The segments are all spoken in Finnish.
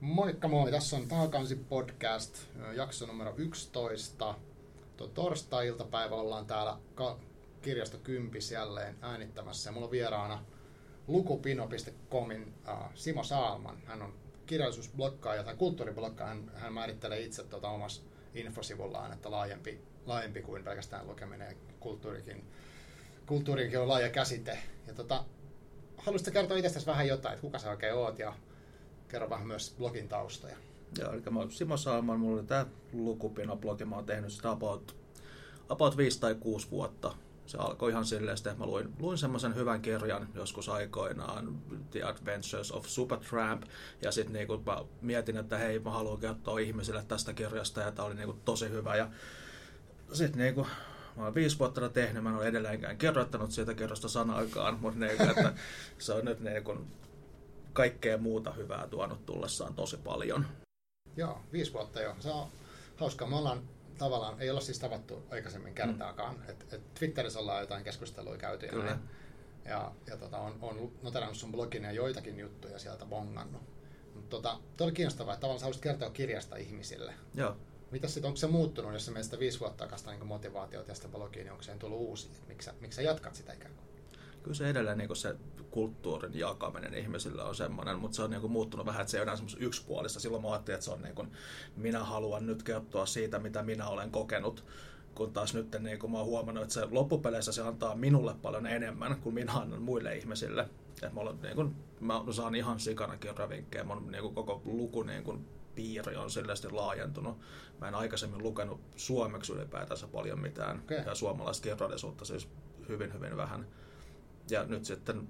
Moikka moi, tässä on Taakansi podcast, jakso numero 11. Tuo torstai-iltapäivä ollaan täällä ka- kirjasto Kympis jälleen äänittämässä. Ja mulla on vieraana lukupino.comin uh, Simo Saalman. Hän on kirjallisuusblokkaaja tai kulttuuriblokkaaja. Hän, hän määrittelee itse tuota omassa infosivullaan, että laajempi, laajempi kuin pelkästään lukeminen ja kulttuurikin, kulttuurikin on laaja käsite. Ja tota, haluaisitko kertoa itsestäsi vähän jotain, että kuka sä oikein oot ja kerro vähän myös blogin taustoja. Joo, eli mä oon Simo Saalman, mulla oli tää Lukupino-blogi, mä oon tehnyt sitä about, about 5 tai 6 vuotta. Se alkoi ihan silleen, että mä luin, luin semmoisen hyvän kirjan joskus aikoinaan, The Adventures of Supertramp, ja sitten niinku mä mietin, että hei, mä haluan kertoa ihmisille tästä kirjasta, ja tää oli niinku tosi hyvä, ja sitten niinku, mä oon viisi vuotta tehnyt, mä en ole edelleenkään kirjoittanut siitä kirjasta sanaakaan, mutta niinku, että se on nyt niinku kaikkea muuta hyvää tuonut tullessaan tosi paljon. Joo, viisi vuotta jo. Se on hauskaa. Me ollaan tavallaan, ei olla siis tavattu aikaisemmin kertaakaan. Mm. Et, et Twitterissä ollaan jotain keskustelua käyty. Kyllä. Ja, ja, ja tota, on, on noterannut sun blogin ja joitakin juttuja sieltä bongannut. Mutta tota, oli kiinnostavaa, että tavallaan sä haluaisit kertoa kirjasta ihmisille. Joo. Mitä sitten, onko se muuttunut, jos meistä viisi vuotta takasta niin motivaatiota tästä blogiin, niin onko se tullut uusi? Miksi, miksi sä jatkat sitä ikään kuin? Kyllä se edelleen niin se kulttuurin jakaminen ihmisille on semmoinen, mutta se on niin kuin muuttunut vähän, että se ei ole enää yksipuolista. Silloin mä ajattelin, että se on niin kuin, minä haluan nyt kertoa siitä, mitä minä olen kokenut, kun taas nyt niin kuin mä oon huomannut, että se loppupeleissä se antaa minulle paljon enemmän kuin minä annan muille ihmisille. Et mä, olen, niin kuin, mä saan ihan sikana kirjavinkkejä, mun niin kuin koko luku niin kuin, piiri on selvästi laajentunut. Mä en aikaisemmin lukenut suomeksi ylipäätänsä paljon mitään, okay. ja suomalaista kirjallisuutta siis hyvin, hyvin vähän. Ja nyt sitten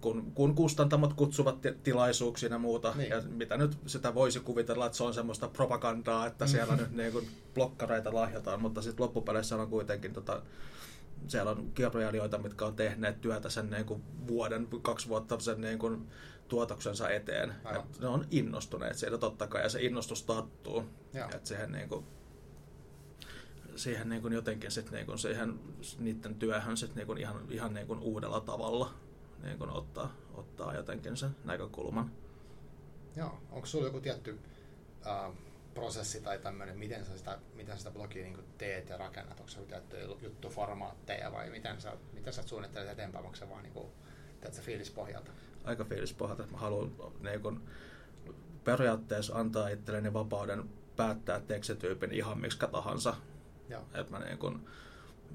kun, kun kustantamot kutsuvat tilaisuuksiin ja muuta, niin. ja mitä nyt sitä voisi kuvitella, että se on semmoista propagandaa, että siellä nyt niin kuin blokkareita lahjataan, mutta sitten loppupeleissä on kuitenkin tota, siellä on kirjailijoita, mitkä on tehneet työtä sen niin kuin vuoden, kaksi vuotta sen niin kuin tuotoksensa eteen. Ne on innostuneet siitä totta kai, ja se innostus tattuu. Että siihen niin kuin, siihen niin kuin jotenkin sit niin kuin siihen, niiden työhön sit niin kuin ihan, ihan niin kuin uudella tavalla niin kuin ottaa, ottaa jotenkin sen näkökulman. Joo, onko sulla joku tietty äh, prosessi tai tämmöinen, miten sä sitä, miten sitä blogia niin teet ja rakennat? Onko se tiettyjä juttuformaatteja vai miten sä, miten sä suunnittelet eteenpäin? Onko se vaan niin kuin, teet sä fiilispohjalta? Aika fiilispohjalta. Mä haluan niin kuin, periaatteessa antaa itselleni vapauden päättää tekstityypin ihan miksi tahansa. Että mä niin kun,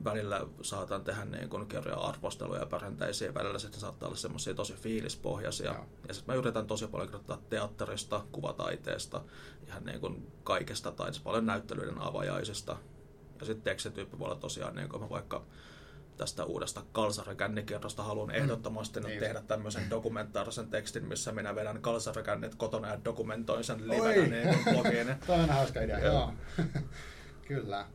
välillä saatan tehdä niin kun kirjoja arvosteluja perinteisiä, välillä sitten saattaa olla semmoisia tosi fiilispohjaisia. Joo. Ja sitten mä yritän tosi paljon kirjoittaa teatterista, kuvataiteesta, ihan niin kun kaikesta, tai paljon näyttelyiden avajaisista. Ja sitten tekstityyppi voi olla tosiaan, niin kun mä vaikka tästä uudesta kalsarekännikerrosta haluan mm. ehdottomasti nyt niin. tehdä tämmöisen dokumentaarisen tekstin, missä minä vedän kalsarekännit kotona ja dokumentoin sen livenä niin blogiin. Tämä on hauska idea, joo. Kyllä.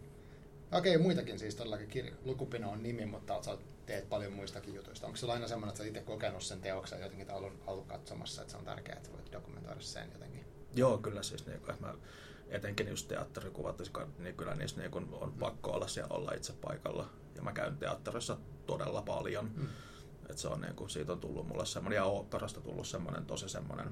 Okei, muitakin siis todellakin. Kirja. Lukupino on nimi, mutta sä teet paljon muistakin jutuista. Onko se aina semmoinen, että sä itse kokenut sen teoksen jotenkin tai ollut, ollut katsomassa, että se on tärkeää, että voit dokumentoida sen jotenkin? Joo, kyllä siis niin kuin, mä etenkin just teatterikuvat, niin kyllä niissä niin on pakko olla siellä olla itse paikalla. Ja mä käyn teatterissa todella paljon. Mm. Et se on, niin kuin, siitä on tullut mulle semmoinen, ja oopperasta tullut semmoinen tosi semmoinen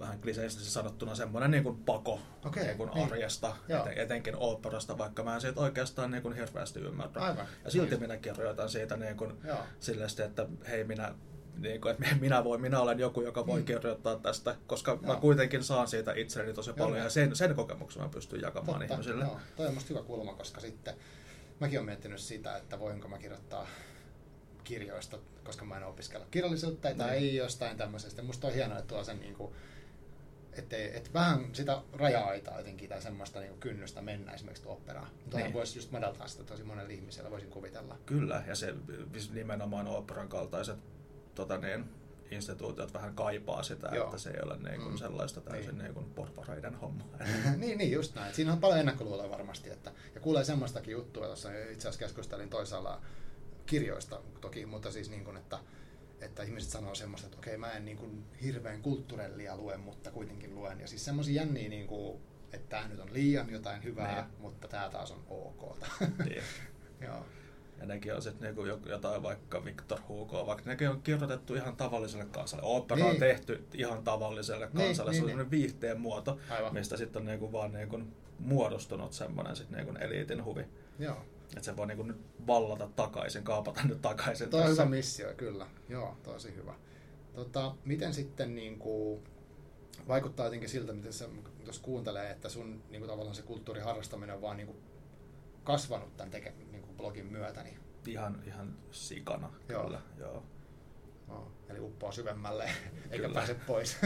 vähän kliseisesti sanottuna semmoinen niin kuin pako okay, niin kuin niin. arjesta, eten, etenkin oopperasta, vaikka mä en siitä oikeastaan niin kuin hirveästi ymmärrä. Aivan. Ja silti niin. minä kirjoitan siitä niin kuin, silleen, että hei minä niin kuin, että minä, voin, minä olen joku, joka voi mm. kirjoittaa tästä, koska joo. mä kuitenkin saan siitä itselleni tosi paljon joo. ja sen, sen kokemuksen mä pystyn jakamaan Totta, ihmisille. Joo. Toi on musta hyvä kulma, koska sitten mäkin olen miettinyt sitä, että voinko mä kirjoittaa kirjoista, koska mä en opiskella kirjallisuutta tai no. ei jostain tämmöisestä. Musta on hienoa, että tuo sen niin kuin, ettei, et vähän sitä raja-aitaa jotenkin tai semmoista niin kynnystä mennä esimerkiksi operaan. Mutta niin. voisi just madaltaa sitä tosi monella ihmisellä, voisin kuvitella. Kyllä, ja se nimenomaan operan kaltaiset tota niin, instituutiot vähän kaipaa sitä, Joo. että se ei ole niin kuin mm. sellaista täysin niin. Niin porpareiden homma. niin, niin, just näin. Siinä on paljon ennakkoluuloja varmasti. Että, ja kuulee semmoistakin juttua, jossa itse asiassa keskustelin toisaalla kirjoista toki, mutta siis niin kuin, että että ihmiset sanoo semmoista, että okei, mä en niin kuin hirveän kulttuurellia lue, mutta kuitenkin luen. Ja siis semmoisia jänniä, niin kuin, että tämä nyt on liian jotain hyvää, niin. mutta tämä taas on ok. niin. Joo. Ja nekin on sitten niinku jotain vaikka Victor Hugo, vaikka nekin on kirjoitettu ihan tavalliselle kansalle. Opera niin. on tehty ihan tavalliselle niin, kansalle. Niin, se on niin, viihteen muoto, Aivan. mistä sitten on niinku vaan niinku muodostunut semmoinen sit niinku eliitin huvi. Joo. Että se voi niinku nyt vallata takaisin, kaapata nyt takaisin. Tuo on hyvä missio, kyllä. Joo, tosi hyvä. Tota, miten sitten niin kuin, vaikuttaa jotenkin siltä, miten se, jos kuuntelee, että sun niin kuin, tavallaan se kulttuuriharrastaminen on vaan niin kuin, kasvanut tämän teke, niin kuin blogin myötä? Niin... Ihan, ihan sikana, joo. kyllä. Joo. No, eli uppoaa syvemmälle, eikä pääse pois.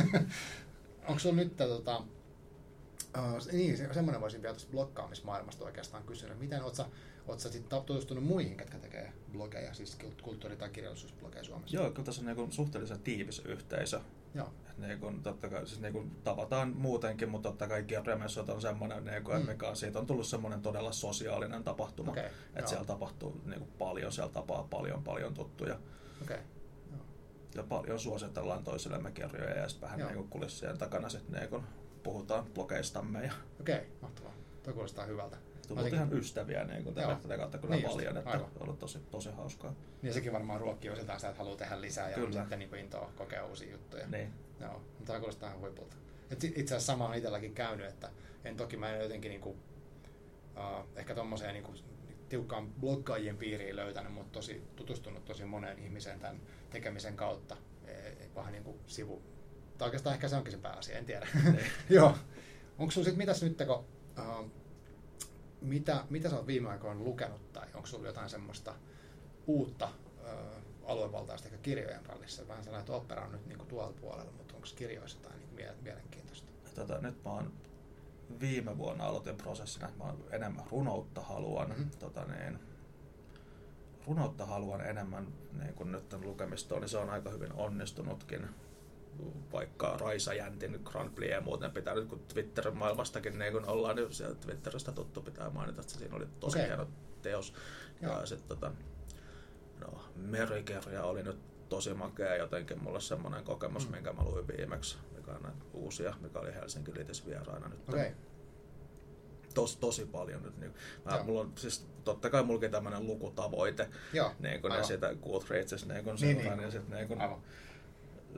Onko sulla nyt tota, uh, niin, semmoinen voisin vielä tuosta blokkaamismaailmasta oikeastaan kysyä, miten oot sä Oletko sitten tutustunut muihin, ketkä tekee blogeja, siis kulttuuri- tai kirjallisuusblogeja Suomessa? Joo, kyllä tässä on niin suhteellisen tiivis yhteisö. Joo. Niin kuin, totta kai, siis niin tavataan muutenkin, mutta totta kai kirjamessut on semmoinen, niin kuin, mm. mikä on, siitä on tullut semmoinen todella sosiaalinen tapahtuma. Okay, että joo. siellä tapahtuu niin kuin, paljon, siellä tapaa paljon, paljon tuttuja. Okay. Ja paljon suositellaan toisillemme kirjoja ja sitten vähän niin kulissien takana sitten niin puhutaan blogeistamme. Ja... Okei, okay, mahtavaa. Tuo kuulostaa hyvältä tullut ihan ystäviä niin kuin tätä kautta kyllä niin paljon, että on ollut tosi, tosi hauskaa. Niin sekin varmaan ruokkii osiltaan sitä, että haluaa tehdä lisää ja kyllä. sitten niin intoa kokea uusia juttuja. Niin. Joo, mutta tämä kuulostaa ihan huipulta. Et itse asiassa sama on itselläkin käynyt, että en toki mä en jotenkin niin kuin, uh, ehkä tommoseen niin kuin, tiukkaan bloggaajien piiriin löytänyt, mutta tosi, tutustunut tosi moneen ihmiseen tämän tekemisen kautta. E, e, vähän niin kuin sivu. Tai oikeastaan ehkä se onkin se pääasia, en tiedä. Niin. Joo. Onko sinulla sitten mitäs nyt, kun uh, mitä, mitä sä oot viime aikoina lukenut tai onko sulla jotain semmoista uutta ö, aluevaltaista ehkä kirjojen rallissa? Vähän sellainen, että opera on nyt niin kuin tuolla puolella, mutta onko kirjoissa jotain niin mielenkiintoista? Tota, nyt mä oon viime vuonna aloitin prosessin, että mä enemmän runoutta haluan. Mm-hmm. Tota, niin, runoutta haluan enemmän niin kuin nyt lukemistoon, niin se on aika hyvin onnistunutkin vaikka Raisa Jäntin Grand Prix ja muuten pitää nyt, kun Twitter-maailmastakin niin kun ollaan, niin sieltä Twitteristä tuttu pitää mainita, että siinä oli tosi okay. hieno teos. Joo. Ja sitten tota, no, Merikerja oli nyt tosi makea jotenkin. Mulla semmoinen kokemus, mm. minkä mä luin viimeksi, mikä on näitä uusia, mikä oli Helsinki Liitis vieraana nyt. Okay. Tos, tosi paljon nyt. Niin, mä, mulla on, siis totta kai mullakin tämmöinen lukutavoite, Joo, niin kun, ja sitä Goodreadsissa niin kun niin, niin. ja sitten niin kun, aivan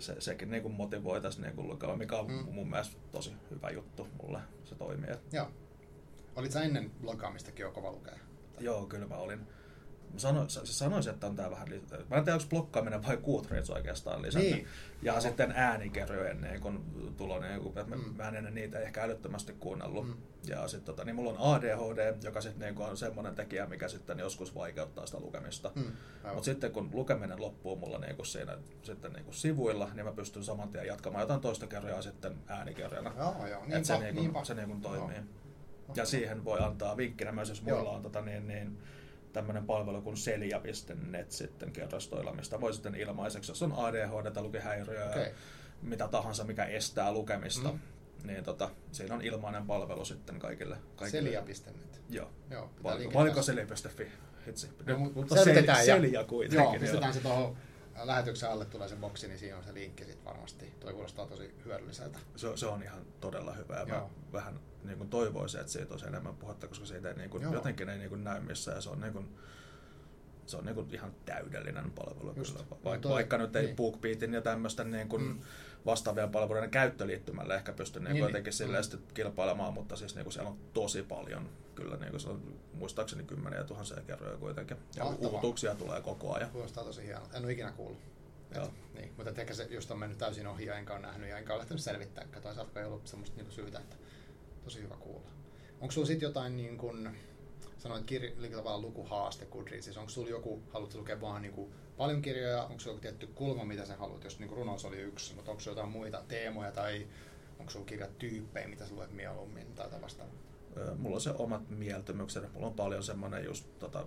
se, sekin niin motivoi tässä niin lukea, mikä on mm. mun mielestä tosi hyvä juttu mulle, se toimii. Joo. Olit sä ennen blogaamistakin jo kova lukea? Joo, kyllä mä olin. Sano, sanoisin, että on tää vähän lisää. Mä en tiedä, onko blokkaaminen vai Goodreads oikeastaan lisännyt. Niin. Ja no. sitten äänikerjojen niin kun tulo, niin kun, mm. mä en ennen niitä ehkä älyttömästi kuunnellut. Mm. Ja sitten tota, niin mulla on ADHD, joka sitten niin on semmoinen tekijä, mikä sitten joskus vaikeuttaa sitä lukemista. Mm. Mutta sitten kun lukeminen loppuu mulla niin kuin siinä sitten niin kuin sivuilla, niin mä pystyn saman tien jatkamaan jotain toista kerjaa sitten äänikerjana. Joo, joo. Niinpä, se, niin kuin, se niin kuin toimii. Joo. Ja siihen voi antaa vinkkinä myös, jos mulla on tota, niin, niin, tämmöinen palvelu kuin selia.net sitten kerrastoilla, mistä voi sitten ilmaiseksi, jos on ADHD, lukihäiriöä, okay. mitä tahansa, mikä estää lukemista. Mm. Niin tota, siinä on ilmainen palvelu sitten kaikille. kaikille. Selia.net. Joo. Joo Valiko selia.fi? Hitsi. No, mutta selvitetään. Selia kuitenkin. Joo, pistetään se tuohon lähetyksen alle tulee se boksi, niin siinä on se linkki sitten varmasti. Toi kuulostaa tosi hyödylliseltä. Se, se on ihan todella hyvä. Mä vähän niin kuin toivoisin, että siitä olisi enemmän puhetta, koska siitä ei niin kuin, jotenkin ei niin kuin näy missään. Ja se on niin kuin, se on niin kuin ihan täydellinen palvelu. Just. Kyllä. Vaikka, no vaikka nyt ei niin. BookBeatin ja tämmöisten niin kuin mm. vastaavien palveluiden käyttöliittymällä ehkä pysty niin niin, jotenkin niin. silleen mm. kilpailemaan, mutta siis niin kuin siellä on tosi paljon kyllä niin kuin se on muistaakseni kymmeniä tuhansia kerroja kuitenkin. Ja Mahtavaa. uutuuksia tulee koko ajan. Kuulostaa tosi hienoa. En ole ikinä kuullut. Joo. niin, mutta ehkä se just on mennyt täysin ohi ja enkä ole nähnyt ja enkä ole lähtenyt selvittää. Toisaalta ei ollut semmoista niin syytä, että tosi hyvä kuulla. Onko sulla sitten jotain niin kuin, sanoit kir- tavallaan lukuhaaste Goodreadsissa, onko sulla joku, haluatko lukea vaan niin kuin paljon kirjoja, onko sulla joku tietty kulma, mitä sä haluat, jos niin runous oli yksi, mutta onko sulla jotain muita teemoja tai onko sulla kirjatyyppejä, mitä sä luet mieluummin tai vastaavaa? Mulla on se omat mieltymykset, mulla on paljon semmoinen just tota,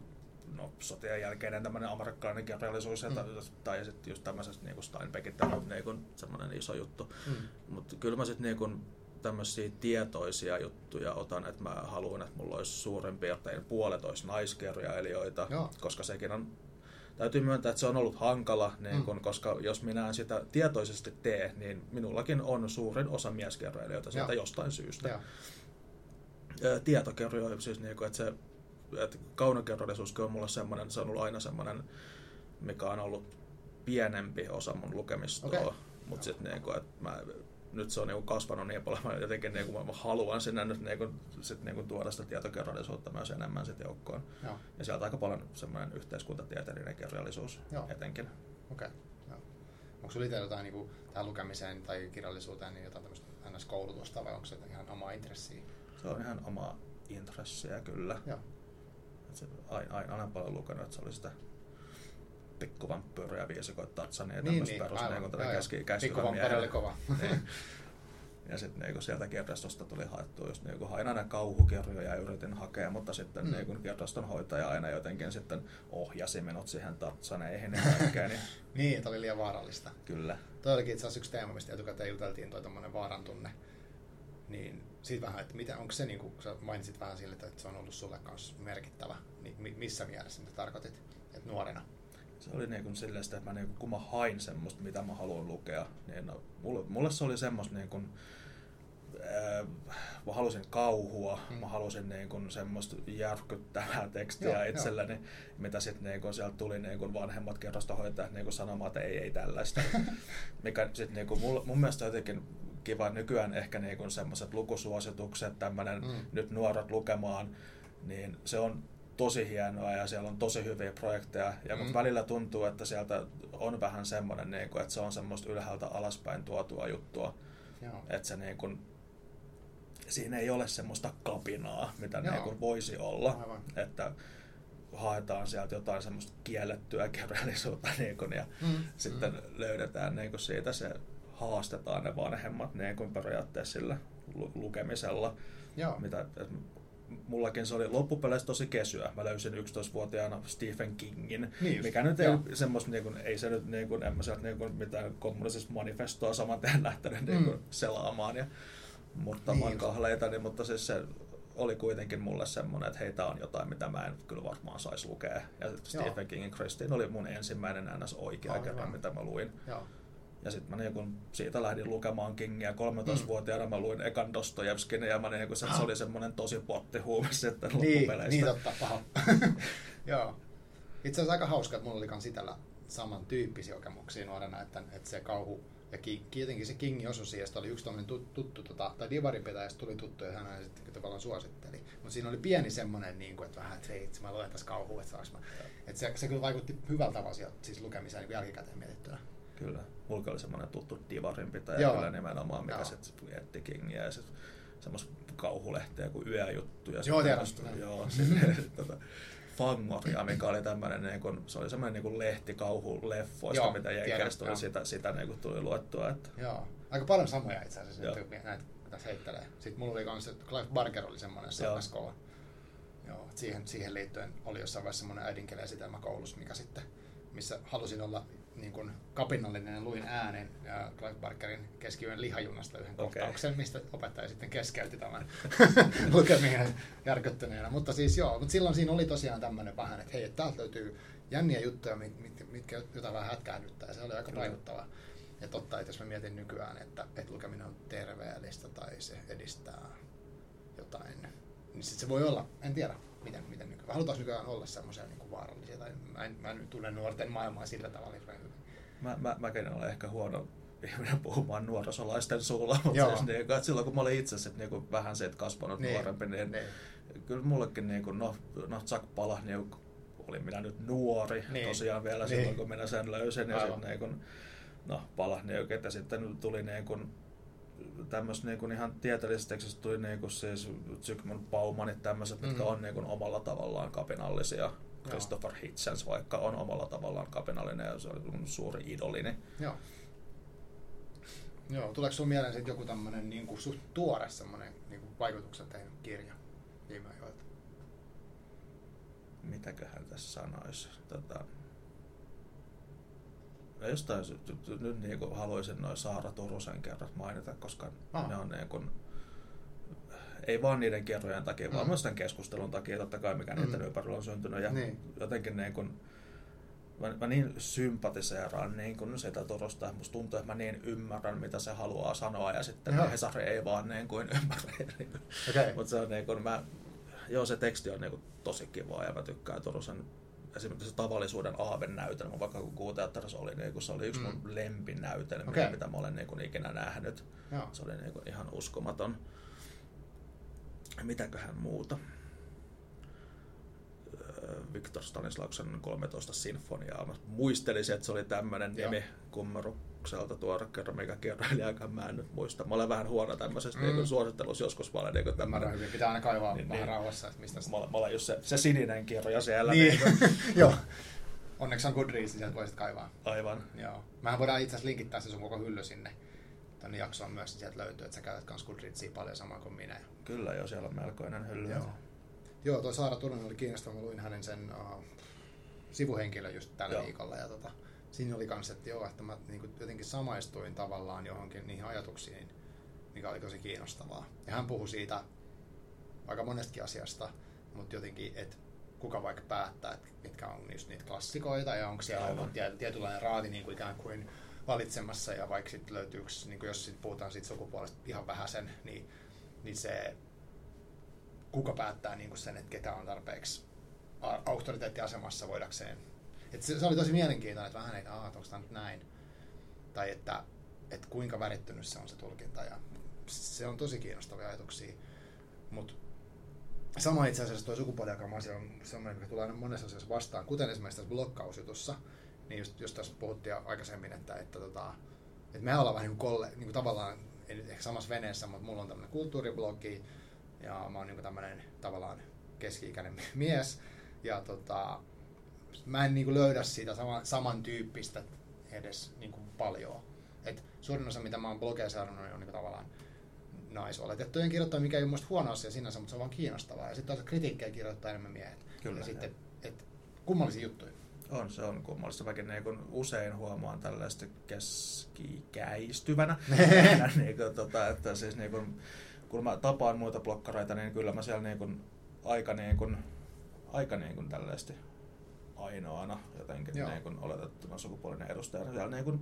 no, sotien jälkeinen tämmöinen amerikkalainen kirjallisuus, mm. tai, tai sitten just tämmöisestä niin Steinbeckit, tämmöinen niin semmoinen iso juttu. Mm. Mutta kyllä mä sitten niin tämmöisiä tietoisia juttuja otan, että mä haluan, että mulla olisi suurin piirtein puolet olisi naiskirjailijoita, Joo. koska sekin on täytyy myöntää, että se on ollut hankala, niin kun, mm. koska jos minä en sitä tietoisesti tee, niin minullakin on suurin osa mieskerrailijoita sieltä jostain syystä. Ja. Tietokirjoja, siis niin kuin, että se että kaunokerrallisuuskin on mulle semmoinen, se on ollut aina semmoinen, mikä on ollut pienempi osa mun lukemistoa. Okei. Mutta sitten niinku, että mä, nyt se on niinku kasvanut niin paljon, mä jotenkin niinku, mä haluan sinne nyt niinku, sit niinku tuoda sitä tietokerrallisuutta myös enemmän sit joukkoon. Joo, Ja sieltä aika paljon semmoinen yhteiskuntatieteellinen kirjallisuus Joo. etenkin. okei. Joo. Onko sulla itse jotain niin tähän lukemiseen tai kirjallisuuteen niin jotain tämmöistä NS-koulutusta vai onko se ihan omaa intressiä? Se on ihan omaa intressiä kyllä. Joo. Se, aina, aina, aina paljon lukenut, että se oli sitä pikkuvampyyriä, viisikoita, tatsania ja Niin, tämmöistä niin, perus aivan. niin, keski, käskyvän Pikkuvampari oli kova. niin. Ja sitten niin sieltä kirjastosta tuli haettua just niin hain aina kauhukirjoja ja yritin hakea, mutta sitten Mm. niin kirjaston hoitaja aina jotenkin sitten ohjasi minut siihen tatsaneihin ja kaikkeen, niin niin, että oli liian vaarallista. kyllä. Toi olikin itse asiassa yksi teema, mistä etukäteen juteltiin, toi tommonen vaaran tunne. Niin siitä vähän, että mitä, onko se, niin kuin sä mainitsit vähän sille, että se on ollut sulle kanssa merkittävä, niin mi- missä mielessä mitä tarkoitit, että nuorena? Se oli niin kuin silleen sitä, että mä niin kuin, kun mä hain semmoista, mitä mä haluan lukea, niin no, mulle, mulle se oli semmoista niin kuin, ää, mä halusin kauhua, Mm. mä halusin niin kuin semmoista järkyttävää tekstiä Joo, joo, itselleni, joo. mitä sitten niin kuin sieltä tuli niin kuin vanhemmat kerrostohoitajat niin kuin sanomaan, että ei, ei tällaista. Mikä sitten niin kuin mun, mun mielestä jotenkin kiva nykyään ehkä niin kuin semmoiset lukusuositukset, tämmöinen Mm. nyt nuoret lukemaan, niin se on tosi hienoa ja siellä on tosi hyviä projekteja. Ja Mm. mm. välillä tuntuu, että sieltä on vähän semmoinen, niin kuin, että se on semmoista ylhäältä alaspäin tuotua juttua. Joo. Että se niin kuin, siinä ei ole semmoista kapinaa, mitä Joo. niin kuin voisi olla. Aivan. Että haetaan sieltä jotain semmoista kiellettyä kirjallisuutta niin kuin, ja Mm. sitten Mm. löydetään niin kuin siitä se, haastetaan ne vanhemmat niin kuin periaatteessa sillä lu- lukemisella. Joo. Mitä, et mullakin se oli loppupeleissä tosi kesyä. Mä löysin 11-vuotiaana Stephen Kingin, Niin mikä nyt ei, joo. semmoista, niin kuin, ei se nyt niin kuin, en mä sieltä niin kuin, mitään kommunistisesta manifestoa saman tien lähtenyt niin kuin, Mm. selaamaan ja murtamaan Niin kahleita, niin, mutta siis se oli kuitenkin mulle semmoinen, että hei, on jotain, mitä mä en kyllä varmaan saisi lukea. Ja Stephen Kingin Christine oli mun ensimmäinen ns. oikea Aivan. kerta, mitä mä luin. Joo. Ja sitten mä niin siitä lähdin lukemaan Kingia 13-vuotiaana, mä luin ekan Dostojevskin ja mä niin se, se oli semmoinen tosi pottihuume sitten Niin, loppupeleistä. niin totta, paha. Joo. Itse asiassa aika hauska, että mulla oli kans itsellä samantyyppisiä kokemuksia nuorena, että, että se kauhu ja ki, jotenkin se Kingin osui siihen, oli yksi tuttu, tuttu tota, tai divaripitäjästä tuli tuttu ja hän sitten tavallaan suositteli. Mutta siinä oli pieni semmonen, niin kuin, että vähän, että hei, itse mä luen tässä kauhua, että saaks mä. Että se, se kyllä vaikutti hyvältä tavalla siis lukemiseen niin jälkikäteen mietittynä. Kyllä. Mulla oli semmoinen tuttu divarinpitäjä Joo. kyllä nimenomaan, mikä sitten etti Kingiä ja sitten semmoista kauhulehteä kuin yöjuttu. Ja Joo, tiedän. Joo, sitten tota, Fangoria, mikä oli tämmöinen, niin kun, se oli semmoinen niin lehti kauhuleffoista, Joo, mitä Jenkeistä tuli, sitä, sitä niin kuin tuli luettua. Että, Joo. Aika paljon samoja itse asiassa, Joo. että näitä tässä heittelee. Sitten mulla oli kans, että Clive Barker oli semmoinen se Joo. siihen, siihen liittyen oli jossain vaiheessa semmoinen äidinkielesitelmä koulussa, mikä sitten, missä halusin olla niin kuin kapinallinen ja luin äänen ja Clive Barkerin keskiyön lihajunasta yhden Okei. kohtauksen, mistä opettaja sitten keskeytti tämän lukeminen järkyttyneenä. Mutta siis joo, mutta silloin siinä oli tosiaan tämmöinen vähän, että hei, että täältä löytyy jänniä juttuja, mit- mit- mitkä jotain vähän hätkähdyttää se oli aika vaikuttavaa. Ja totta, että jos mä mietin nykyään, että, että lukeminen on terveellistä tai se edistää jotain, niin sit se voi olla, en tiedä, miten, miten nykyään. Halutaanko nykyään olla semmoisia niin kuin vaarallisia, tai mä en, mä en tunne nuorten maailmaa sillä tavalla hirveän hyvin. Mä, mä, mäkin olen ehkä huono ihminen puhumaan nuorisolaisten suulla, mutta Joo. siis niin, että silloin kun mä olin itse sit, niin kuin vähän siitä kasvanut Niin, nuorempi, niin, niin. kyllä mullekin niin kuin, no, no Jack Palahniuk niin olin minä nyt nuori Niin. tosiaan vielä Niin. silloin, kun minä sen löysin. Ja sitten niin kuin, no, Palahniuk, että sitten tuli niin kuin, tämmöistä niin kuin ihan tieteellisestä tekstistä tuli niin kuin siis Zygmunt Baumanit tämmöiset, mitkä Mhm. on niin kuin omalla tavallaan kapinallisia. Christopher Hitchens vaikka on omalla tavallaan kapinallinen ja se oli mun suuri idolini. Joo. Joo, tuleeko sinulla mieleen sit joku tämmöinen niin kuin suht tuore semmoinen niin kuin vaikutuksen tehnyt kirja viime ajoilta? mitäköhän tässä sanoisi. Tota, no jostain nyt niin kuin haluaisin noin Saara Turusen kerrat mainita, koska Ah. ne on niin kuin, ei vaan niiden kerrojen takia, vaan Mm. myös tämän keskustelun takia, totta kai mikä niiden Mm. ympärillä on syntynyt. Ja Niin. jotenkin niin kuin, mä, mä niin sympatiseeraan niin kuin sitä Turusta, että musta tuntuu, että mä niin ymmärrän, mitä se haluaa sanoa, ja sitten Joo. Hesari ei vaan niin kuin ymmärrä. Okei. Mutta se on niin kuin, mä joo, se teksti on niinku tosi kivaa ja mä tykkään Turusen esimerkiksi tavallisuuden aavenäytelmä, vaikka kun Kuuteatterissa oli, niin kun se oli yksi mm. mun lempinäytelmiä, okay. mitä mä olen niin kuin ikinä nähnyt. Joo. Se oli niin kuin ihan uskomaton. Mitäköhän muuta? Viktor Stanislauksen 13 sinfoniaa. Mä muistelisin, että se oli tämmöinen nimi kummerukselta tuoda kerran, mikä kirjailijakaan mä en nyt muista. Mä olen vähän huono tämmöisessä mm. niin suosittelussa joskus. Mä olen niin tämmöinen, hyvin. Pitää aina kaivaa niin, vähän niin, rauhassa, että mistä mä, olen, mä olen just se, se sininen kirja siellä. Niin. niin. Joo. Onneksi on Goodreads, niin sieltä voisit kaivaa. Aivan. Joo. Mähän voidaan itse asiassa linkittää se sun koko hylly sinne tänne jaksoon myös, niin sieltä löytyy, että sä käytät kans Goodreadsia paljon samaa kuin minä. Kyllä jo, siellä on melkoinen hylly. Joo. Joo, toi Saara Turunen oli kiinnostava. Mä luin hänen sen uh, sivuhenkilön just tällä joo. viikolla. Ja tota, siinä oli kans, että joo, että mä niin kuin, jotenkin samaistuin tavallaan johonkin niihin ajatuksiin, mikä oli tosi kiinnostavaa. Ja hän puhui siitä aika monestakin asiasta, mutta jotenkin, että kuka vaikka päättää, että mitkä on just niitä klassikoita ja onko siellä ollut tietynlainen raati niin kuin ikään kuin valitsemassa ja vaikka sitten löytyy, niin kuin jos sit puhutaan siitä sukupuolesta ihan vähäsen, niin, niin se kuka päättää niin kuin sen, että ketä on tarpeeksi auktoriteettiasemassa voidakseen. Et se, se, oli tosi mielenkiintoinen, että vähän, että onko tämä nyt näin. Tai että, että kuinka värittynyt se on se tulkinta. Ja se on tosi kiinnostavia ajatuksia. Mutta sama itse asiassa tuo sukupuolijakama asia on sellainen, mikä tulee monessa asiassa vastaan, kuten esimerkiksi tässä blokkausjutussa. Niin just, just tässä puhuttiin aikaisemmin, että, että, tota, että me ollaan vähän niin kuin, kolle, niin kuin tavallaan, ei nyt ehkä samassa veneessä, mutta mulla on tämmöinen kulttuuriblogi, ja mä oon niin tämmöinen tavallaan keski-ikäinen mies. Ja tota, mä en niin löydä siitä sama, samantyyppistä edes niin kuin paljon. Et suurin osa, mitä mä oon blogeja seurannut, niin on niin tavallaan naisoletettujen kirjoittaa, mikä ei ole huono asia sinänsä, mutta se on vaan kiinnostavaa. Ja sitten taas kritiikkejä kirjoittaa enemmän miehet. Kyllä, ja sitten, et, kummallisia juttuja. On, se on kummallista. Mäkin niin kun usein huomaan tällaista keski-ikäistyvänä. niin kun, tota, että siis niin kun, kun mä tapaan muita blokkareita, niin kyllä mä siellä niin kuin aika, niin kuin, aika niin kuin tällaisesti ainoana jotenkin niin kuin oletettuna sukupuolinen edustajana siellä niin kuin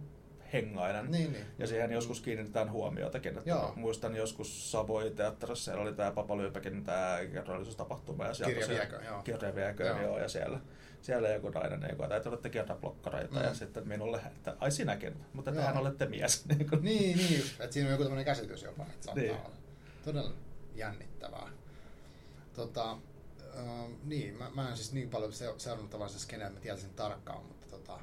hengailen. Niin, niin. Ja siihen joskus kiinnitetään huomiotakin. Että Joo. Muistan joskus Savoy teatterissa, siellä oli tämä Papalyypäkin tämä kerrallisuustapahtuma. Ja sieltä Kirjaviekö, joo. Kirjaviekö, joo. joo. ja siellä, siellä joku nainen, niin kuin, että olette kertablokkareita, mm. ja sitten minulle, että ai sinäkin, mutta tehän olette mies. Niin, kuin. niin, niin että siinä on joku tämmöinen käsitys jopa, että saattaa niin. olla todella jännittävää. Tota, äh, niin, mä, mä en siis niin paljon seurannut tavallaan se skeneä, että mä tiedän sen tarkkaan, mutta tota,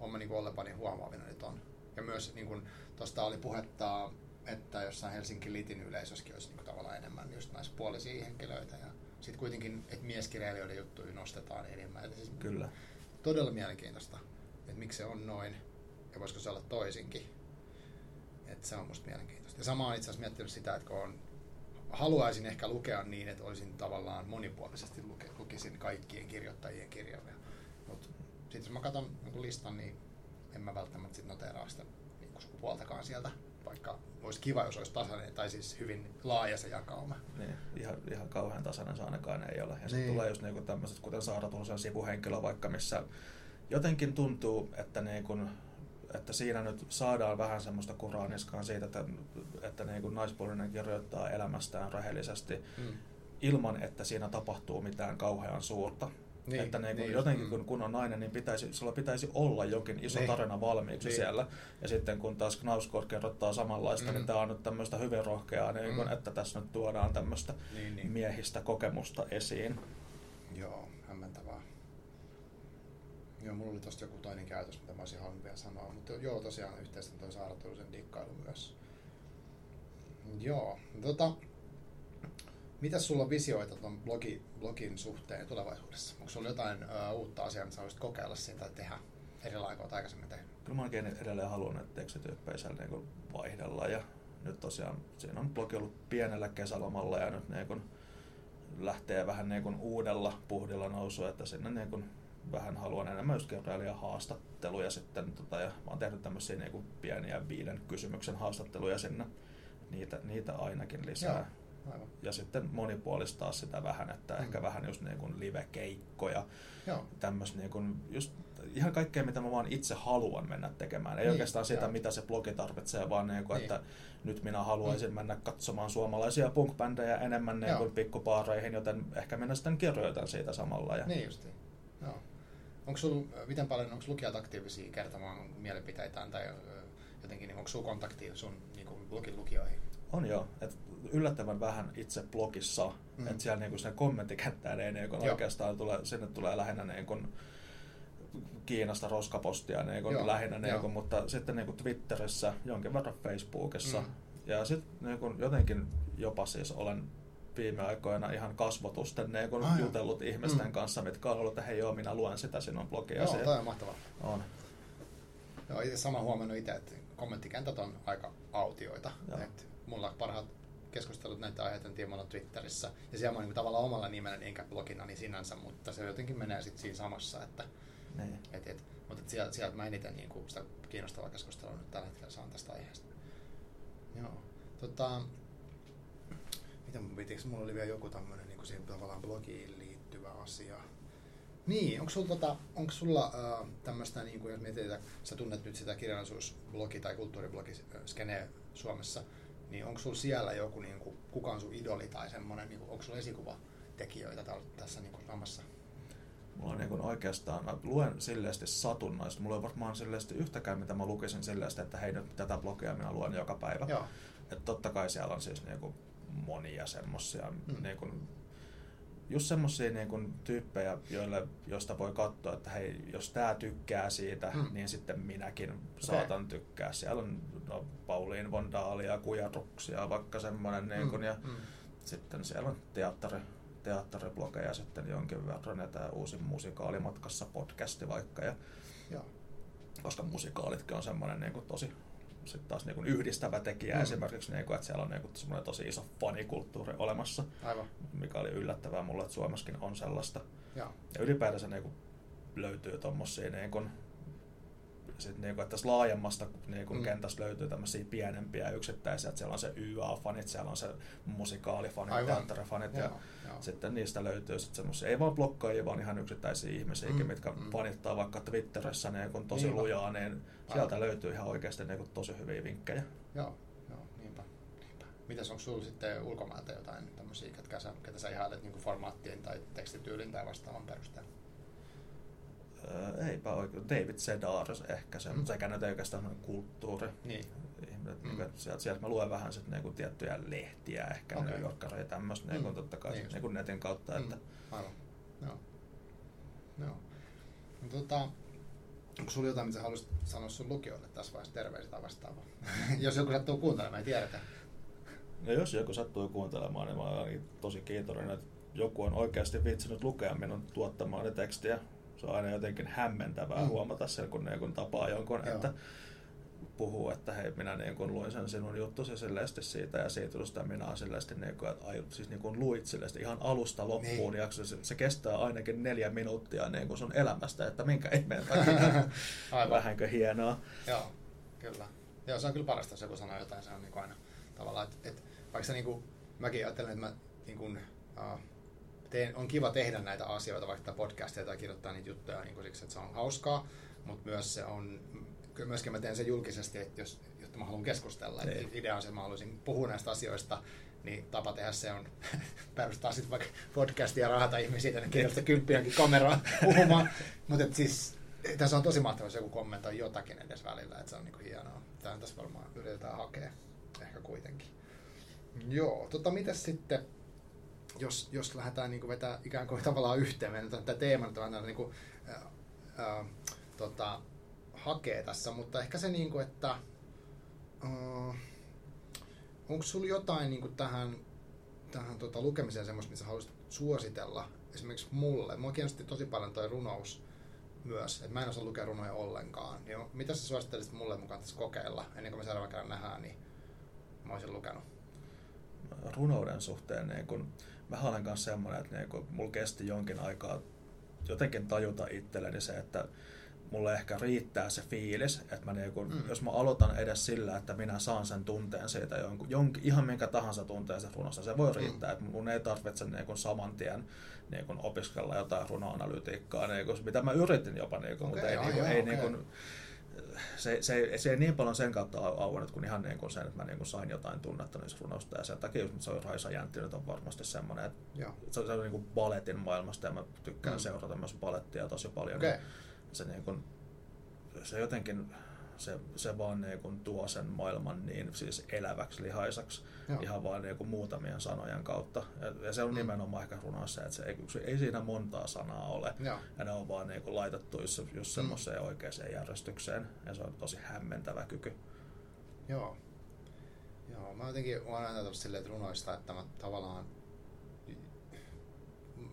on mä niin ollepani huomaavina nyt on. Ja myös niin kuin, tuosta oli puhetta, että jossain Helsinki Litin yleisössäkin olisi niin kuin, tavallaan enemmän just naispuolisia henkilöitä. Ja sitten kuitenkin, että mieskirjailijoiden juttuja nostetaan enemmän. Eli siis Kyllä. Todella mielenkiintoista, että miksi se on noin ja voisiko se olla toisinkin. Että se on musta mielenkiintoista. Ja sama on itse asiassa miettinyt sitä, että kun on haluaisin ehkä lukea niin, että olisin tavallaan monipuolisesti luke, lukisin kaikkien kirjoittajien kirjoja. Mutta sitten jos mä katson niin listan, niin en mä välttämättä sit noteraa sitä niin sukupuoltakaan sieltä, vaikka olisi kiva, jos olisi tasainen, tai siis hyvin laaja se jakauma. Niin, ihan, ihan kauhean tasainen se ainakaan ei ole. Ja sitten niin. tulee just niinku tämmöiset, kuten Saara Turusen sivuhenkilö vaikka, missä jotenkin tuntuu, että niin kun että siinä nyt saadaan vähän semmoista kuraa niskaan siitä, että, että niin kuin naispuolinen kirjoittaa elämästään rehellisesti mm. ilman, että siinä tapahtuu mitään kauhean suurta. Niin, että niin niin, jotenkin mm. kun, kun on nainen, niin pitäisi, sulla pitäisi olla jokin iso niin. tarina valmiiksi niin. siellä. Ja sitten kun taas Knausgård kerrottaa samanlaista, niin mm. niin tämä on nyt tämmöistä hyvin rohkeaa, niin mm. kun, että tässä nyt tuodaan tämmöistä niin, niin. miehistä kokemusta esiin. Joo, hämmentävää. Joo, mulla oli tosta joku toinen käytös, mitä mä olisin halunnut vielä sanoa. Mutta joo, tosiaan yhteisten toi Saara sen dikkailu myös. Joo, tota, mitä sulla on visioita tuon blogi, blogin suhteen tulevaisuudessa? Onko sulla jotain ö, uutta asiaa, mitä voisit kokeilla siinä tai tehdä eri kuin aikaisemmin tehnyt? Kyllä mä edelleen haluan, että tekstityyppejä niin vaihdella ja nyt tosiaan siinä on blogi ollut pienellä kesälomalla ja nyt niin kun lähtee vähän niin kun uudella puhdilla nousu, että sinne niin kun vähän haluan enemmän just haastatteluja sitten, tota, ja mä oon tehnyt tämmöisiä niin pieniä viiden kysymyksen haastatteluja sinne, niitä, niitä ainakin lisää. aivan. Ja sitten monipuolistaa sitä vähän, että Mm. ehkä vähän just niin kuin live-keikkoja, tämmöistä niin kuin just ihan kaikkea, mitä mä vaan itse haluan mennä tekemään. Ei Niin, oikeastaan sitä, joo. mitä se blogi tarvitsee, vaan niin kuin, Niin. että nyt minä haluaisin mennä katsomaan suomalaisia punk-bändejä enemmän niin kuin pikkupaareihin, joten ehkä minä sitten kirjoitan siitä samalla. Ja niin justiin. Joo. Onko sul, miten paljon, onko lukijat aktiivisia kertomaan mielipiteitään tai jotenkin, niin onko sulla kontakti sun niin kuin blogin lukijoihin? On joo, että yllättävän vähän itse blogissa, Mm. että siellä niinku sinne kommenttikenttään ei niinku oikeastaan tule, sinne tulee lähinnä niinku Kiinasta roskapostia niinku Joo, lähinnä, niinku, mutta sitten niinku Twitterissä, jonkin verran Facebookissa Mm. ja sitten niinku jotenkin jopa siis olen viime aikoina ihan kasvotusten niinku Ah, joo. jutellut ihmisten Mm. kanssa, mitkä on ollut, että hei joo, minä luen sitä sinun blogia. Joo, toi on mahtavaa. on. Joo, itse sama huomannut itse, että kommenttikentät on aika autioita. Joo. Et mulla parhaat keskustelut näitä aiheiden tiimoilla Twitterissä. Ja siellä mä niin tavallaan omalla nimellä enkä blogina niin sinänsä, mutta se jotenkin menee sitten siinä samassa. Että, Niin. et, et, mutta et sieltä, sieltä mä eniten niin kuin sitä kiinnostavaa keskustelua nyt tällä hetkellä saan tästä aiheesta. Joo. Tota, mitä mun pitikö? Mulla oli vielä joku tämmöinen niin siihen tavallaan blogiin liittyvä asia. Niin, onko sulla, tota, onko sulla äh, tämmöistä, niin kuin jos mietitään, sä tunnet nyt sitä kirjallisuusblogi tai kulttuuriblogi äh, skeneä Suomessa, niin onko sulla siellä joku, niin kuin, kuka on sun idoli tai semmoinen, niin kuin, onko sulla esikuvatekijöitä täällä, tässä niin kuin, samassa? Mulla on niin kuin oikeastaan, mä luen silleesti satunnaisesti. Mulla ei varmaan silleesti yhtäkään, mitä mä lukisin silleesti, että hei nyt tätä blogia minä luen joka päivä. Joo. Että totta kai siellä on siis niin kuin monia semmosia, Mm. mm. niin kuin, just semmosia niin kuin tyyppejä, joille, josta voi katsoa, että hei, jos tää tykkää siitä, Mm. mm. niin sitten minäkin saatan tykkää. Siellä on no, Pauliin von Dahlia, Kujaruksia, vaikka semmoinen, niin kuin, ja mm. sitten siellä on teatteri, teatteriblogeja sitten jonkin verran ja tämä uusi musikaalimatkassa podcasti vaikka. Ja, Joo. koska musikaalitkin on semmoinen niin kuin tosi sit taas niin kuin yhdistävä tekijä Mm. esimerkiksi, niin kuin, että siellä on niin kuin semmoinen tosi iso fanikulttuuri olemassa, Aivan. mikä oli yllättävää mulle, että Suomessakin on sellaista. Joo. Ja ylipäätänsä niin kuin löytyy tommosia niin kuin, sit niin kuin, että tässä laajemmasta niin kuin Mm. kentästä löytyy tämmöisiä pienempiä yksittäisiä, että siellä on se YA-fanit, siellä on se musikaalifanit, Aivan. teatterifanit ja. Joo. sitten niistä löytyy sitten semmoisia, ei vaan blokkaajia, vaan ihan yksittäisiä ihmisiäkin, Mm, mitkä mm. fanittaa vaikka Twitterissä niin kun tosi Niinpä. lujaa, niin sieltä löytyy ihan oikeasti niin kun tosi hyviä vinkkejä. Joo, joo, niinpä. niinpä. Mitäs onko sulla sitten ulkomailta jotain tämmöisiä, ketkä sä, ketä sä ihailet niin formaattien tai tekstityylin tai vastaavan perusteella? Öö, eipä oikein. David Sedaris ehkä se, Mm. mm. sekä nyt ei oikeastaan kulttuuri. Niin. Ihmiset, Mm. sieltä, sieltä mä luen vähän sit niinku tiettyjä lehtiä, ehkä okay. New Yorkeria ja tämmöistä Mm. niinku totta kai Niin niin niinku netin kautta. Mm. Että, Aivan. Joo. Joo. No, tota, onko sulla jotain, mitä haluaisit sanoa sun lukijoille tässä vaiheessa terveisiä tai vastaavaa? Jos joku sattuu kuuntelemaan, ei tiedetä. no jos joku sattuu kuuntelemaan, niin mä olen tosi kiitollinen, että joku on oikeasti viitsinyt lukea minun tuottamaani tekstiä. Se on aina jotenkin hämmentävää Mm. huomata sen, kun, niin kun tapaa jonkun, Joo. että puhuu, että hei, minä niin kun luin sen sinun juttusi silleesti siitä ja siitä just minä olen silleesti, niin kun, että ai, siis niin kun luit silleesti ihan alusta loppuun Niin. niin. ja se, se, kestää ainakin neljä minuuttia niin kun sun elämästä, että minkä ihmeen takia. Aivan. Vähänkö hienoa. Joo, kyllä. Joo, se on kyllä parasta, jos joku sanoo jotain, se on niin aina tavallaan, että, että vaikka se niin kuin, mäkin ajattelen, että mä niin kuin, uh, teen, on kiva tehdä näitä asioita, vaikka tätä podcastia tai kirjoittaa niitä juttuja niin siksi, että se on hauskaa, mutta myös se on, kyllä myöskin mä teen sen julkisesti, että jos, jotta mä haluan keskustella. Niin. Että idea on se, että mä haluaisin puhua näistä asioista, niin tapa tehdä se on perustaa sitten vaikka podcastia ja rahata ihmisiä tänne kirjoittaa kymppiänkin kameraan puhumaan. Mutta siis tässä on tosi mahtavaa, jos joku kommentoi jotakin edes välillä, että se on niinku hienoa. Tämä tässä varmaan yritetään hakea, ehkä kuitenkin. Joo, tota mitäs sitten, jos, jos lähdetään niinku vetää ikään kuin tavallaan yhteen, meidän tämä teema nyt vähän niinku, ää, ää, tota, hakee tässä, mutta ehkä se niinku, että ää, onko sulla jotain niinku tähän, tähän tota, lukemiseen semmoista, mitä haluaisit suositella esimerkiksi mulle? Mua kiinnosti tosi paljon toi runous myös, että mä en osaa lukea runoja ollenkaan. Niin mitä sä suosittelisit mulle mukaan tässä kokeilla, ennen kuin me seuraavan kerran nähdään, niin mä olisin lukenut. Runouden suhteen niin kun, mä olen kanssa semmoinen, että niin kun, mulla kesti jonkin aikaa jotenkin tajuta itselleni se, että mulle ehkä riittää se fiilis, että mä niinku, mm. jos mä aloitan edes sillä, että minä saan sen tunteen siitä, jonkun, jonkin, ihan minkä tahansa tunteen se runossa, se voi mm. riittää, mm. että mun ei tarvitse niinku saman tien niinku opiskella jotain runoanalytiikkaa, niinku, mitä mä yritin jopa, niinku, okay, mutta ei, niinku, ei okay. niinku, se, se, se ei niin paljon sen kautta auennut kuin ihan niin kuin sen, että mä niin kuin sain jotain tunnetta niistä runosta ja sen takia se on Raisa Jäntti on varmasti semmoinen, että Joo. se, se on niin kuin balletin maailmasta ja mä tykkään mm. seurata myös ballettia tosi paljon. Okay. Se, niin kuin, se jotenkin se, se vaan niin kuin tuo sen maailman niin siis eläväksi lihaisaksi Joo. ihan vaan niin kuin muutamien sanojen kautta. Ja, ja se on mm. nimenomaan ehkä runoissa, että se ei, se ei siinä montaa sanaa ole. Joo. Ja ne on vaan niin kuin laitettu just, just mm. semmoiseen oikeaan järjestykseen. Ja se on tosi hämmentävä kyky. Joo. Joo, mä jotenkin olen ajatellut silleen, että runoista, että mä tavallaan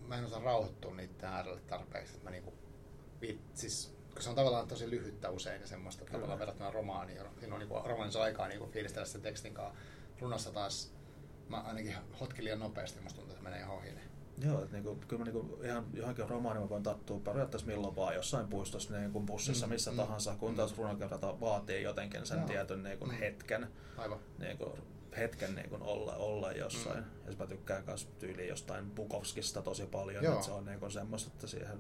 mä en osaa rauhoittua niiden äärelle tarpeeksi, että mä niinku, siis koska se on tavallaan tosi lyhyttä usein ja semmoista Kyllä. tavallaan verrattuna romaaniin. Siinä on niin romaanissa aikaa niin fiilistellä sen tekstin kanssa. Runossa taas mä ainakin hotkin liian nopeasti, musta tuntuu, että menee ihan ohi. Joo, että niinku, kyllä mä niinku ihan johonkin romaaniin voin tattua periaatteessa milloin vaan jossain puistossa, niin kuin bussissa, mm, missä mm, tahansa, kun mm. taas runokerrata vaatii jotenkin sen Joo. tietyn niin kuin mm. hetken, Aivan. Niin kuin, hetken niin kuin olla, olla jossain. Mm. Ja mä tykkään myös tyyliin jostain Bukovskista tosi paljon, Joo. että se on niin kuin semmoista, että siihen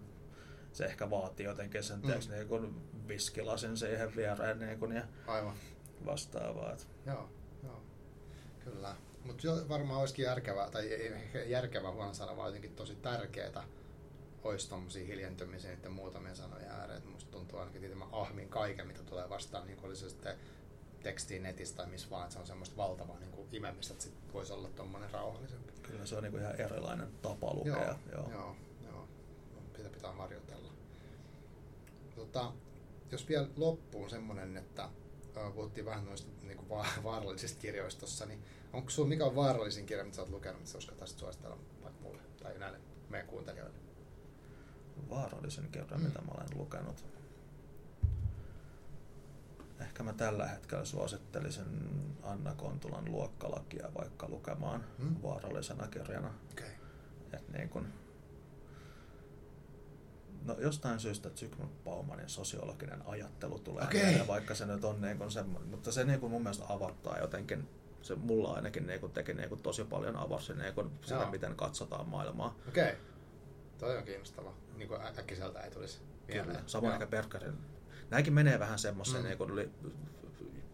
se ehkä vaatii jotenkin sen mm. niin kuin viskilasin siihen viereen niin kuin, ja Aivan. vastaavaa. Joo, joo, kyllä. Mutta varmaan olisikin järkevää, tai järkevää huono sana, vaan jotenkin tosi tärkeää olisi tuommoisia hiljentymisiä niiden muutamien sanojen ääreen. Musta tuntuu ainakin, että mä ahmin kaiken, mitä tulee vastaan, niin oli se sitten tekstiin netistä tai missä vaan, että se on semmoista valtavaa niin kuin imemistä, että sit voisi olla tuommoinen rauhallisempi. Kyllä se on niin kuin ihan erilainen tapa lukea. Joo, joo. joo, joo. Sitä pitää harjoitella. Tota, jos vielä loppuun semmoinen, että puhuttiin vähän noista niin kuin vaarallisista kirjoista tossa, niin onko sinulla mikä on vaarallisin kirja, mitä olet lukenut, mitä uskaltaisit suositella vaikka mulle tai näille meidän kuuntelijoille? Vaarallisen kirja, mm. mitä mä olen lukenut. Ehkä mä tällä hetkellä suosittelisin Anna Kontulan luokkalakia vaikka lukemaan mm. vaarallisena kirjana. Okay. Et niin kun, No jostain syystä Zygmunt Baumanin sosiologinen ajattelu tulee okay. mieleen, vaikka se nyt on niin kuin semmoinen, mutta se niin kuin mun mielestä avattaa jotenkin, se mulla ainakin niin kuin teki niin kuin tosi paljon avasi niin kuin sitä, miten katsotaan maailmaa. Okei, okay. toi on kiinnostava, niin kuin äkkiseltä ei tulisi mieleen. Kyllä, samoin ehkä Bergerin. Nämäkin menee vähän semmoiseen mm. niin kuin,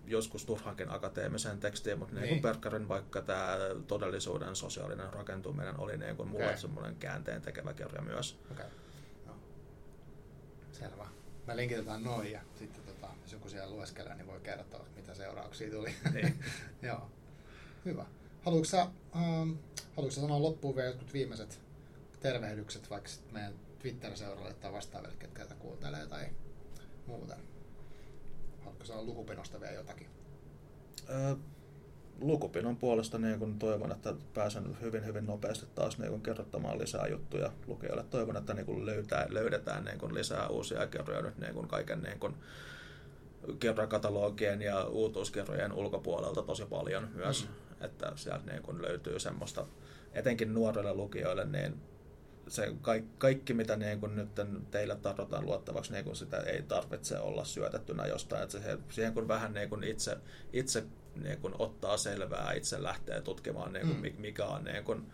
joskus turhankin akateemiseen tekstiin, mutta niin. Niin Bergerin vaikka tämä todellisuuden sosiaalinen rakentuminen oli niin kuin mulle okay. semmoinen käänteen tekevä kirja myös. Okay. Selvä. Mä linkitetään noin ja sitten tota, jos joku siellä lueskelee, niin voi kertoa, mitä seurauksia tuli. Niin. Joo. Hyvä. Haluatko sä, ähm, haluatko sä sanoa loppuun vielä jotkut viimeiset tervehdykset vaikka meidän Twitter-seuralle tai vastaaville, ketkä tätä kuuntelee tai muuten? Haluatko sanoa lukupinosta vielä jotakin? Öö, lukupinon puolesta niin kun toivon, että pääsen hyvin hyvin nopeasti taas niin kun kerrottamaan lisää juttuja lukijoille. Toivon, että niin kun löytää, löydetään niin kun lisää uusia kerroja nyt niin kun kaiken niin kun kerrakatalogien ja uutuuskerrojen ulkopuolelta tosi paljon myös. Mm. Että sieltä niin kun löytyy semmoista, etenkin nuorille lukijoille, niin se kaikki, kaikki mitä niin kun nyt teille tarjotaan luottavaksi, niin kun sitä ei tarvitse olla syötettynä jostain. Että se, siihen kun vähän niin kun itse, itse niin kun ottaa selvää, itse lähtee tutkimaan, niin kun, mm. mikä on niin kun,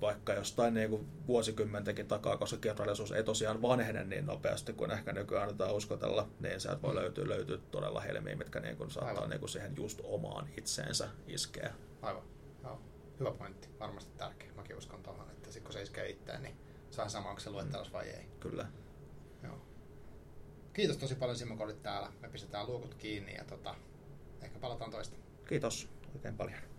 vaikka jostain niin kuin vuosikymmentenkin takaa, koska kirjallisuus ei tosiaan vanhene niin nopeasti kuin ehkä nykyään annetaan uskotella, niin sieltä voi mm. löytyä, löytyä todella helmiä, mitkä niin kuin saattaa niin kuin siihen just omaan itseensä iskeä. Aivan, Joo. hyvä pointti, varmasti tärkeä. Mäkin uskon tuohon, että sit kun se iskee itseään, niin saa sama, onko se luettelos vai ei. Kyllä. Joo. Kiitos tosi paljon Simo, kun olit täällä. Me pistetään luukut kiinni ja tota, ehkä palataan toista. Kiitos oikein paljon.